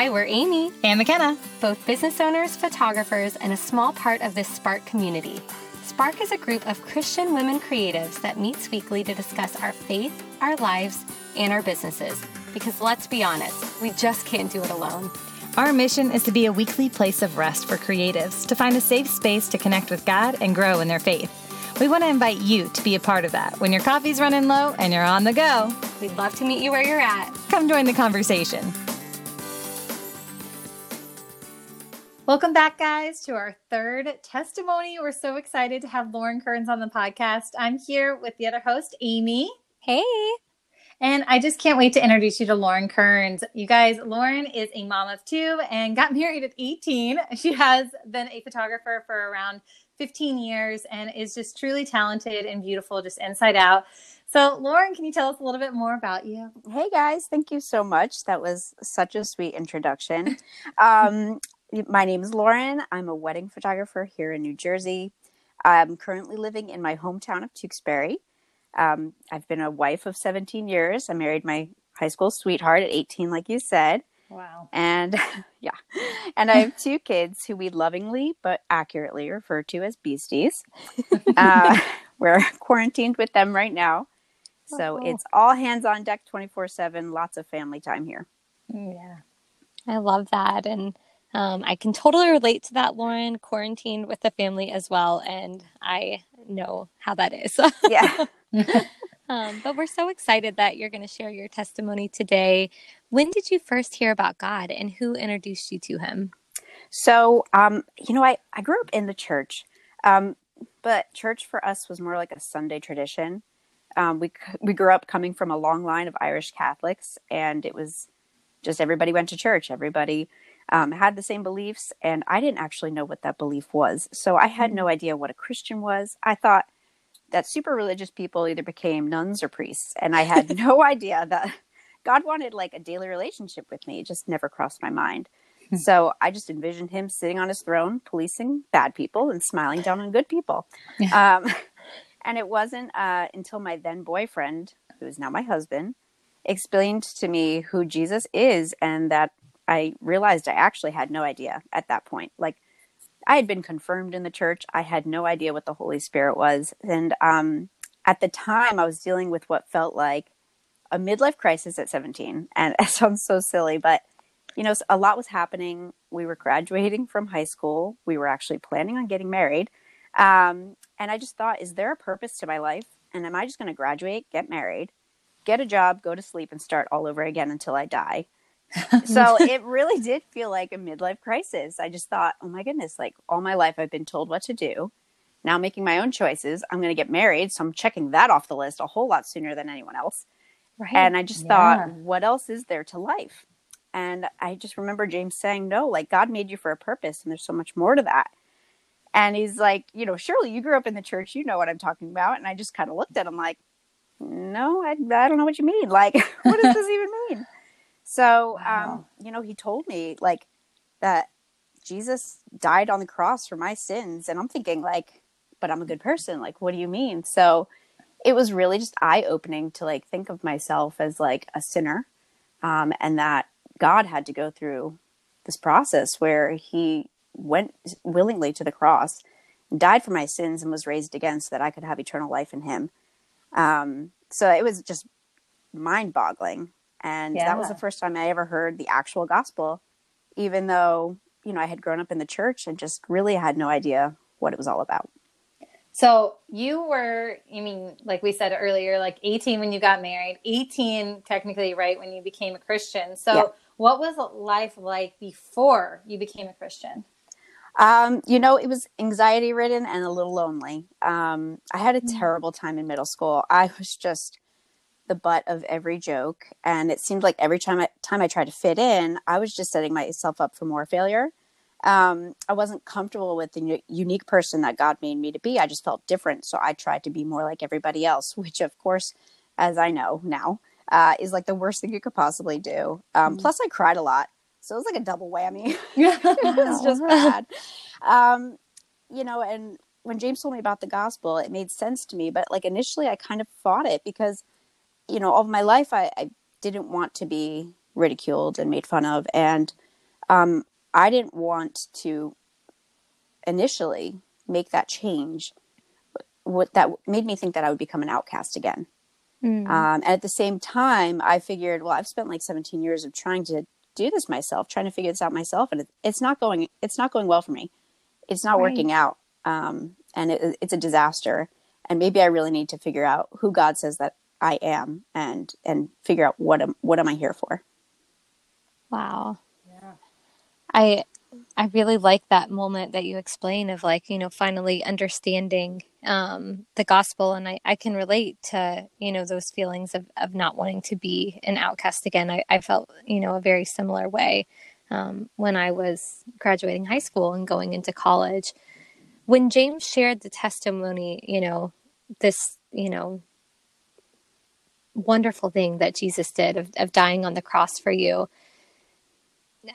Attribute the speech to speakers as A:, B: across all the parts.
A: Hi, we're Amy,
B: and McKenna,
A: both business owners, photographers, and a small part of this Spark community. Spark is a group of Christian women creatives that meets weekly to discuss our faith, our lives, and our businesses. Because let's be honest, we just can't do it alone.
B: Our mission is to be a weekly place of rest for creatives, to find a safe space to connect with God and grow in their faith. We want to invite you to be a part of that when your coffee's running low and you're on the go.
A: We'd love to meet you where you're at.
B: Come join the conversation. Welcome back, guys, to our third testimony. We're so excited to have Lauren Kearns on the podcast. I'm here with the other host, Amy.
A: Hey.
B: And I just can't wait to introduce you to Lauren Kearns. You guys, Lauren is a mom of two and got married at 18. She has been a photographer for around 15 years and is just truly talented and beautiful, just inside out. So, Lauren, can you tell us a little bit more about you?
C: Hey, guys. Thank you so much. That was such a sweet introduction. um, my name is Lauren. I'm a wedding photographer here in New Jersey. I'm currently living in my hometown of Tewksbury. Um, I've been a wife of 17 years. I married my high school sweetheart at 18, like you said.
B: Wow.
C: And yeah, and I have two kids who we lovingly but accurately refer to as beasties. uh, we're quarantined with them right now. So oh. it's all hands on deck 24 7, lots of family time here.
A: Yeah. I love that. And um, I can totally relate to that, Lauren, quarantined with the family as well. And I know how that is.
C: yeah.
A: um, but we're so excited that you're going to share your testimony today. When did you first hear about God and who introduced you to him?
C: So, um, you know, I, I grew up in the church, um, but church for us was more like a Sunday tradition. Um, we, we grew up coming from a long line of Irish Catholics, and it was just everybody went to church. Everybody um, had the same beliefs, and I didn't actually know what that belief was. So I had no mm. idea what a Christian was. I thought that super religious people either became nuns or priests, and I had no idea that God wanted like a daily relationship with me. It just never crossed my mind. Hmm. so I just envisioned him sitting on his throne, policing bad people and smiling down on good people. Um, and it wasn't uh, until my then boyfriend, who is now my husband, explained to me who Jesus is and that I realized I actually had no idea at that point. Like I had been confirmed in the church. I had no idea what the Holy Spirit was. And um, at the time, I was dealing with what felt like a midlife crisis at 17. And it sounds so silly, but you know, a lot was happening. We were graduating from high school. We were actually planning on getting married. Um, and I just thought, is there a purpose to my life? And am I just going to graduate, get married, get a job, go to sleep, and start all over again until I die? so it really did feel like a midlife crisis. I just thought, oh my goodness, like all my life I've been told what to do. Now I'm making my own choices. I'm going to get married. So I'm checking that off the list a whole lot sooner than anyone else. Right. And I just yeah. thought, what else is there to life? And I just remember James saying, no, like God made you for a purpose and there's so much more to that. And he's like, you know, surely you grew up in the church. You know what I'm talking about. And I just kind of looked at him like, no, I, I don't know what you mean. Like, what does this even mean? So, um, wow. um, you know, he told me like that Jesus died on the cross for my sins. And I'm thinking, like, but I'm a good person. Like, what do you mean? So it was really just eye opening to like think of myself as like a sinner um, and that God had to go through this process where he went willingly to the cross, died for my sins, and was raised again so that I could have eternal life in him. Um, so it was just mind boggling and yeah. that was the first time I ever heard the actual gospel, even though, you know, I had grown up in the church and just really had no idea what it was all about.
B: So you were, I mean, like we said earlier, like 18 when you got married, 18 technically, right, when you became a Christian. So yeah. what was life like before you became a Christian?
C: Um, you know, it was anxiety ridden and a little lonely. Um, I had a mm. terrible time in middle school. I was just the butt of every joke and it seemed like every time I, time I tried to fit in i was just setting myself up for more failure. Um, i wasn't comfortable with the unique person that god made me to be. I just felt different so i tried to be more like everybody else which of course as i know now uh, is like the worst thing you could possibly do. Um, mm-hmm. plus i cried a lot so it was like a double whammy. It was just bad. Um, you know and when james told me about the gospel it made sense to me but like initially i kind of fought it because you know, all of my life, I, I didn't want to be ridiculed and made fun of. And um, I didn't want to initially make that change. What that made me think that I would become an outcast again. Mm. Um, and at the same time, I figured, well, I've spent like 17 years of trying to do this myself, trying to figure this out myself, and it, it's not going. It's not going well for me. It's not right. working out, um, and it, it's a disaster. And maybe I really need to figure out who God says that I am, and and figure out what am what am I here for.
A: Wow. Yeah. I I really like that moment that you explain of like, you know, finally understanding um, the gospel. And I, I can relate to, you know, those feelings of, of not wanting to be an outcast again. I, I felt, you know, a very similar way um, when I was graduating high school and going into college. When James shared the testimony, you know, this, you know, wonderful thing that Jesus did of, of dying on the cross for you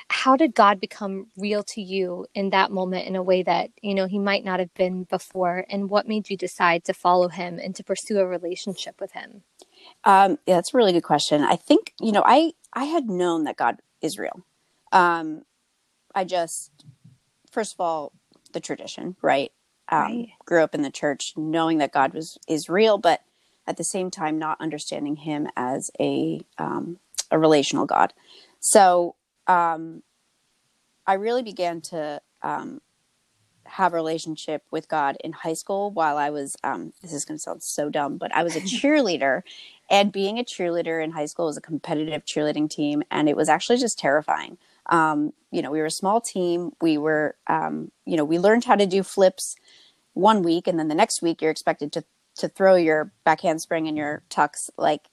A: how did God become real to you in that moment in a way that, you know, he might not have been before? And what made you decide to follow him and to pursue a relationship with him?
C: Um, yeah, that's a really good question. I think, you know, I, I had known that God is real. Um, I just, first of all, the tradition, right? Um, right. Grew up in the church knowing that God was, is real, but at the same time, not understanding him as a, um, a relational God. So um, I really began to um, have a relationship with God in high school while I was, um, this is going to sound so dumb, but I was a cheerleader. and being a cheerleader in high school was a competitive cheerleading team. And it was actually just terrifying. Um, you know, we were a small team. We were, um, you know, we learned how to do flips one week. And then the next week, you're expected to, to throw your back handspring and your tucks like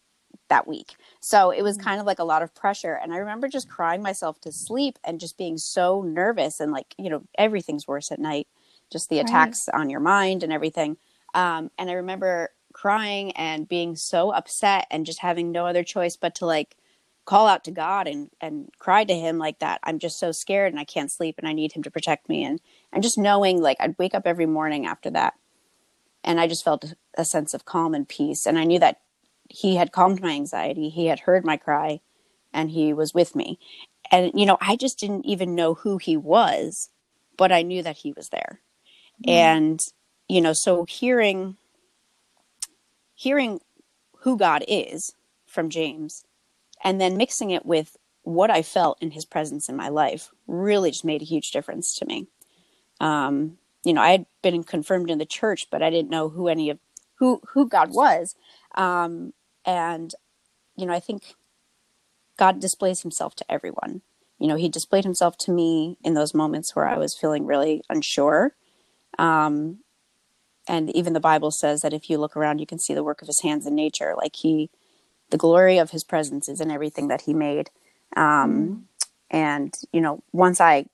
C: that week. So it was mm. kind of like a lot of pressure. And I remember just crying myself to sleep and just being so nervous and like, you know, everything's worse at night, just the attacks right. on your mind and everything. Um, and I remember crying and being so upset and just having no other choice but to like call out to God and, and cry to him like that. I'm just so scared and I can't sleep and I need him to protect me. And, and just knowing like I'd wake up every morning after that and I just felt a sense of calm and peace. And I knew that he had calmed my anxiety. He had heard my cry and he was with me. And, you know, I just didn't even know who he was, but I knew that he was there. Mm-hmm. And, you know, so hearing, hearing who God is from James and then mixing it with what I felt in his presence in my life really just made a huge difference to me. Um, you know, I had been confirmed in the church, but I didn't know who any of who who God was. Um, and, you know, I think God displays himself to everyone. You know, he displayed himself to me in those moments where I was feeling really unsure. Um, and even the Bible says that if you look around, you can see the work of his hands in nature. Like he, the glory of his presence is in everything that he made. Um, mm-hmm. And, you know, once I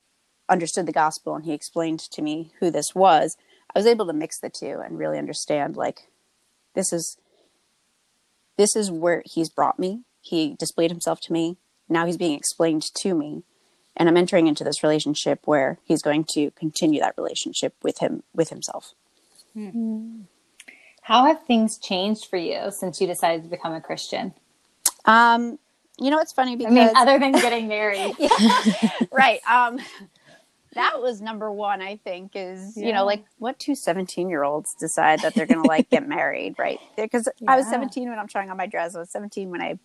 C: understood the gospel and he explained to me who this was, I was able to mix the two and really understand like, this is this is where he's brought me. He displayed himself to me. Now he's being explained to me. And I'm entering into this relationship where he's going to continue that relationship with him, with himself.
B: Mm-hmm. How have things changed for you since you decided to become a Christian?
C: Um, you know, it's funny because
B: I mean, other than getting married,
C: right? Um, that was number one i think is yeah. you know like what two 17 year olds decide that they're gonna like get married right? Because yeah. i was 17 when i'm trying on my dress. I was 17 when i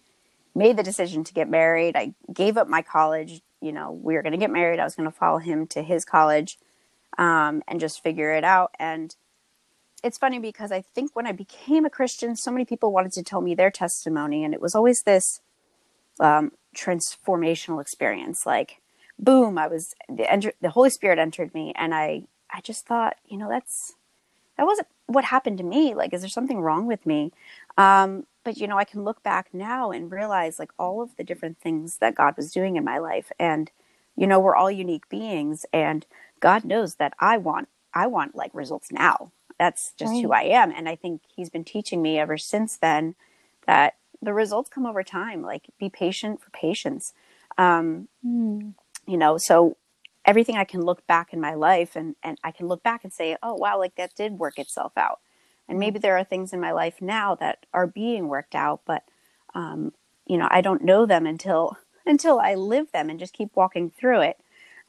C: made the decision to get married. I gave up my college. You know we were gonna get married. I was gonna follow him to his college um, and just figure it out. And it's funny because i think when i became a christian so many people wanted to tell me their testimony and it was always this um, transformational experience. Like boom, I was the, enter, the Holy Spirit entered me, and I I just thought, you know, that's that wasn't what happened to me. Like, is there something wrong with me? Um, but you know, I can look back now and realize like all of the different things that God was doing in my life, and you know, we're all unique beings, and God knows that I want I want like results now. That's just right. who I am, and I think He's been teaching me ever since then that the results come over time. Like, be patient for patience. Um, mm you know so everything i can look back in my life and and i can look back and say oh wow like that did work itself out. And maybe there are things in my life now that are being worked out but um, you know i don't know them until until i live them and just keep walking through it.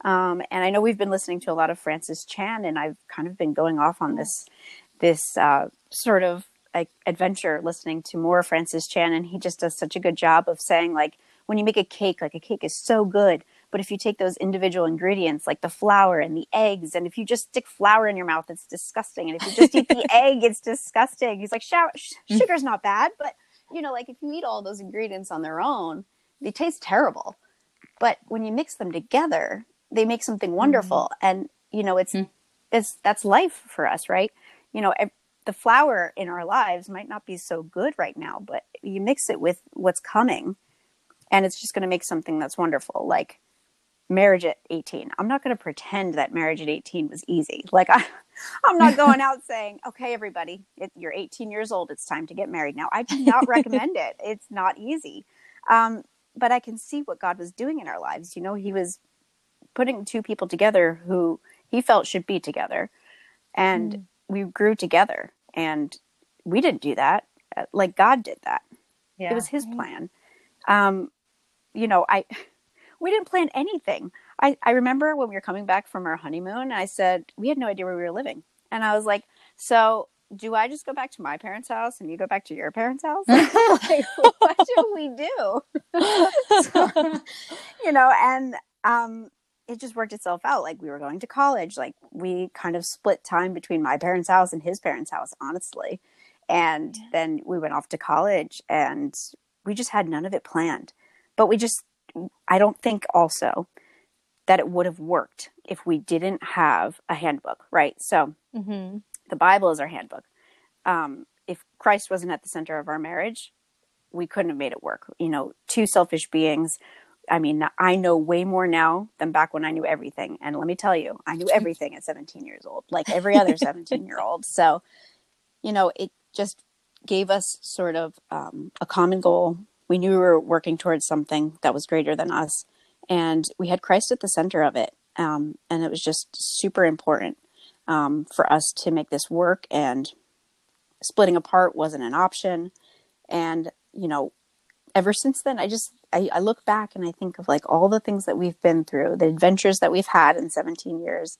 C: Um, and I know we've been listening to a lot of Francis Chan, and I've kind of been going off on this this uh, sort of like, adventure listening to more Francis Chan, and he just does such a good job of saying like when you make a cake, like a cake is so good, but if you take those individual ingredients like the flour and the eggs, and if you just stick flour in your mouth, it's disgusting, and if you just eat the egg, it's disgusting. He's like, sh- sugar's not bad, but you know, like if you eat all those ingredients on their own, they taste terrible. But when you mix them together, they make something wonderful. Mm-hmm. And you know, it's mm-hmm. it's that's life for us, right? You know, the flour in our lives might not be so good right now, but you mix it with what's coming, and it's just going to make something that's wonderful. Like marriage at 18. I'm not going to pretend that marriage at 18 was easy. Like I, I'm not going out saying, okay, everybody, it, you're 18 years old. It's time to get married now. I do not recommend it. It's not easy. Um, but I can see what God was doing in our lives. You know, he was putting two people together who he felt should be together. And mm. we grew together and we didn't do that. Uh, like God did that. Yeah. It was his plan. Um, you know, I, we didn't plan anything. I, I remember when we were coming back from our honeymoon, I said, we had no idea where we were living. And I was like, so do I just go back to my parents' house and you go back to your parents' house? like, what do we do? so, you know, and um, it just worked itself out. Like we were going to college, like we kind of split time between my parents' house and his parents' house, honestly. And then we went off to college and we just had none of it planned. But we just I don't think also that it would have worked if we didn't have a handbook, right? So mm-hmm. the Bible is our handbook. Um, if Christ wasn't at the center of our marriage, we couldn't have made it work. You know, two selfish beings. I mean, I know way more now than back when I knew everything. And let me tell you, I knew everything at 17 years old, like every other 17 year old. So, you know, it just gave us sort of um, a common goal, we knew we were working towards something that was greater than us and we had christ at the center of it um, and it was just super important um, for us to make this work and splitting apart wasn't an option. And you know ever since then i just I, I look back and i think of like all the things that we've been through the adventures that we've had in 17 years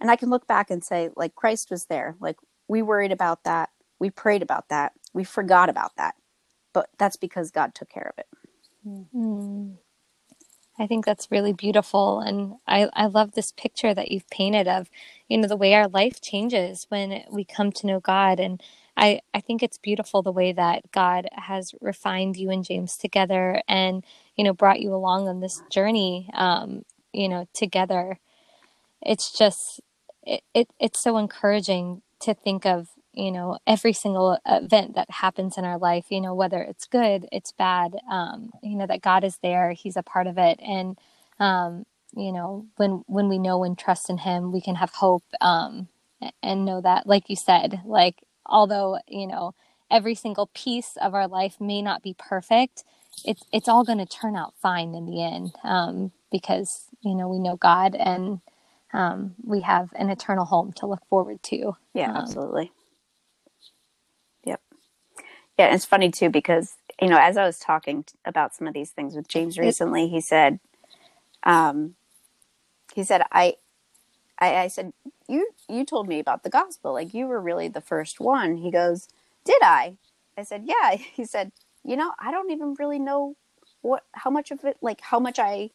C: and i can look back and say like christ was there. Like we worried about that. We prayed about that. We forgot about that but that's because God took care of it.
A: Mm-hmm. I think that's really beautiful. And I, I love this picture that you've painted of, you know, the way our life changes when we come to know God. And I, I think it's beautiful the way that God has refined you and James together and, you know, brought you along on this journey, um, you know, together. It's just, it, it, it's so encouraging to think of you know every single event that happens in our life you know whether it's good it's bad um, you know that god is there he's a part of it. And um, you know when when we know and trust in him we can have hope um, and know that like you said like although you know every single piece of our life may not be perfect it's it's all going to turn out fine in the end um, because you know we know god and um, we have an eternal home to look forward to
C: yeah um, absolutely yeah, it's funny too because you know as I was talking about some of these things with James recently, he said, um, he said I, I, I said you you told me about the gospel like you were really the first one. He goes, did I? I said yeah. He said, you know, I don't even really know what how much of it like how much I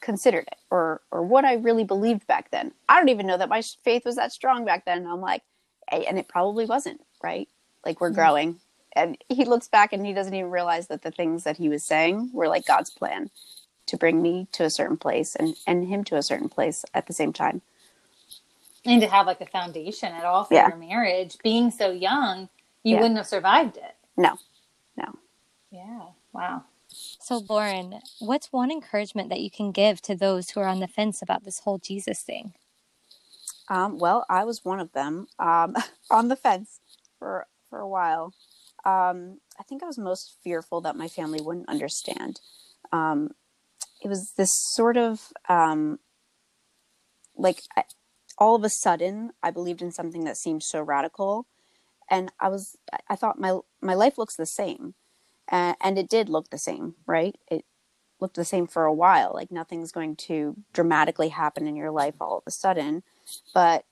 C: considered it or or what I really believed back then. I don't even know that my faith was that strong back then. And I'm like, hey, and it probably wasn't, right? Like we're mm-hmm. growing. And he looks back and he doesn't even realize that the things that he was saying were like god's plan to bring me to a certain place and and him to a certain place at the same time.
B: And to have like a foundation at all for yeah. your marriage being so young you yeah. wouldn't have survived it.
C: No. No.
B: Yeah. Wow.
A: So lauren what's one encouragement that you can give to those who are on the fence about this whole jesus thing?
C: Um, well i was one of them um, on the fence for for a while. Um, I think I was most fearful that my family wouldn't understand. Um, it was this sort of um, like I, all of a sudden I believed in something that seemed so radical, and I was I thought my my life looks the same, and, and it did look the same, right? It looked the same for a while. Like nothing's going to dramatically happen in your life all of a sudden. But,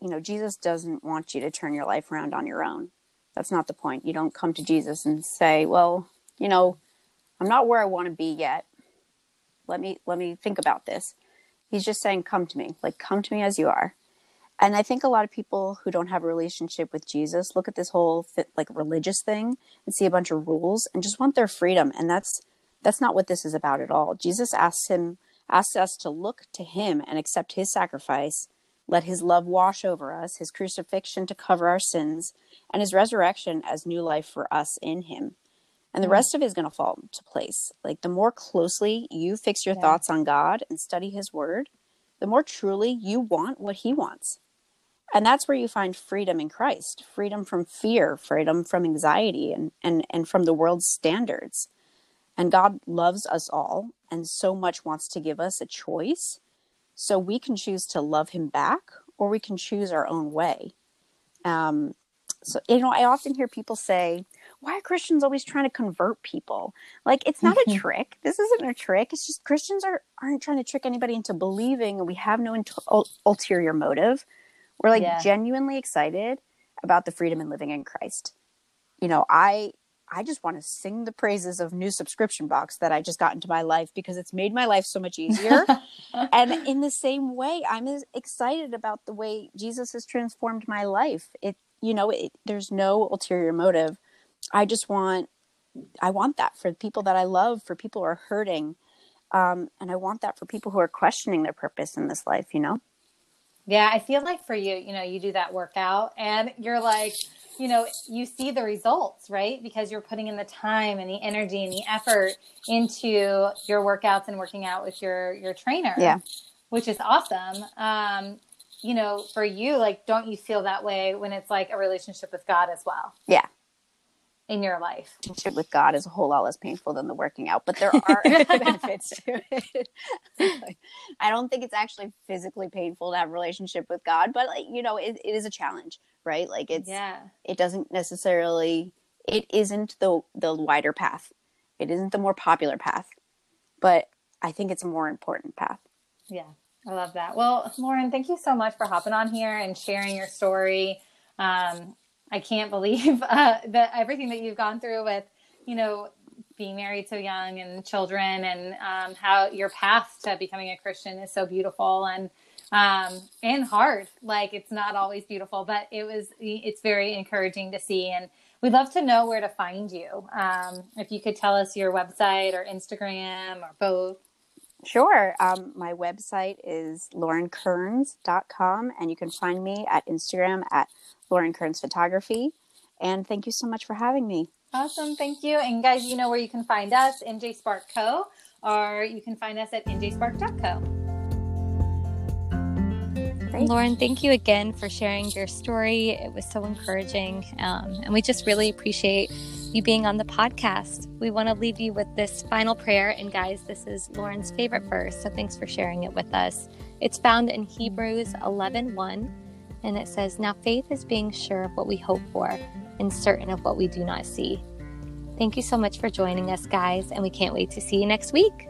C: you know, Jesus doesn't want you to turn your life around on your own. That's not the point. You don't come to Jesus and say, well, you know, I'm not where I want to be yet. Let me let me think about this. He's just saying, come to me. Like come to me as you are. And I think a lot of people who don't have a relationship with Jesus look at this whole like religious thing and see a bunch of rules and just want their freedom. And that's that's not what this is about at all. Jesus asks him asks us to look to him and accept his sacrifice, let his love wash over us, his crucifixion to cover our sins, and his resurrection as new life for us in him. And the mm. rest of it is going to fall into place. Like the more closely you fix your yeah. thoughts on God and study his word, the more truly you want what he wants. And that's where you find freedom in Christ freedom from fear, freedom from anxiety, and, and, and from the world's standards. And God loves us all and so much wants to give us a choice. So we can choose to love him back or we can choose our own way. Um, so, you know, I often hear people say, why are Christians always trying to convert people? Like, it's not a trick. This isn't a trick. It's just Christians are, aren't trying to trick anybody into believing, and we have no ulterior motive. We're like yeah. genuinely excited about the freedom in living in Christ. You know, I I just want to sing the praises of new subscription box that I just got into my life because it's made my life so much easier. and in the same way, I'm as excited about the way Jesus has transformed my life. It you know, it, there's no ulterior motive. I just want I want that for the people that I love, for people who are hurting. Um, and I want that for people who are questioning their purpose in this life, you know?
B: Yeah, I feel like for you, you know, you do that workout and you're like, you know, you see the results, right? Because you're putting in the time and the energy and the effort into your workouts and working out with your your trainer.
C: Yeah.
B: Which is awesome. Um, you know, for you, like, don't you feel that way when it's like a relationship with God as well?
C: Yeah,
B: in your life?
C: With God is a whole lot less painful than the working out, but there are benefits to it. I don't think it's actually physically painful to have a relationship with God, but like you know, it, it is a challenge, right? Like it's yeah, it doesn't necessarily it isn't the the wider path. It isn't the more popular path, but I think it's a more important path.
B: Yeah, I love that. Well, Lauren, thank you so much for hopping on here and sharing your story. Um, I can't believe uh, that everything that you've gone through with, you know, being married so young and children and um, how your path to becoming a Christian is so beautiful and um, and hard. Like it's not always beautiful, but it was it's very encouraging to see. And we'd love to know where to find you. Um, if you could tell us your website or Instagram or both.
C: Sure. Um, my website is laurenkearns.com, and you can find me at Instagram at Lauren Kearns Photography. And thank you so much for having me.
B: Awesome. Thank you. And guys, you know where you can find us, NJ Spark Co., or you can find us at njspark.co.
A: Great. Lauren, thank you again for sharing your story. It was so encouraging. Um, and we just really appreciate you being on the podcast. We want to leave you with this final prayer. And guys, this is Lauren's favorite verse. So thanks for sharing it with us. It's found in Hebrews 11 1 and it says, Now faith is being sure of what we hope for and certain of what we do not see. Thank you so much for joining us, guys, and we can't wait to see you next week.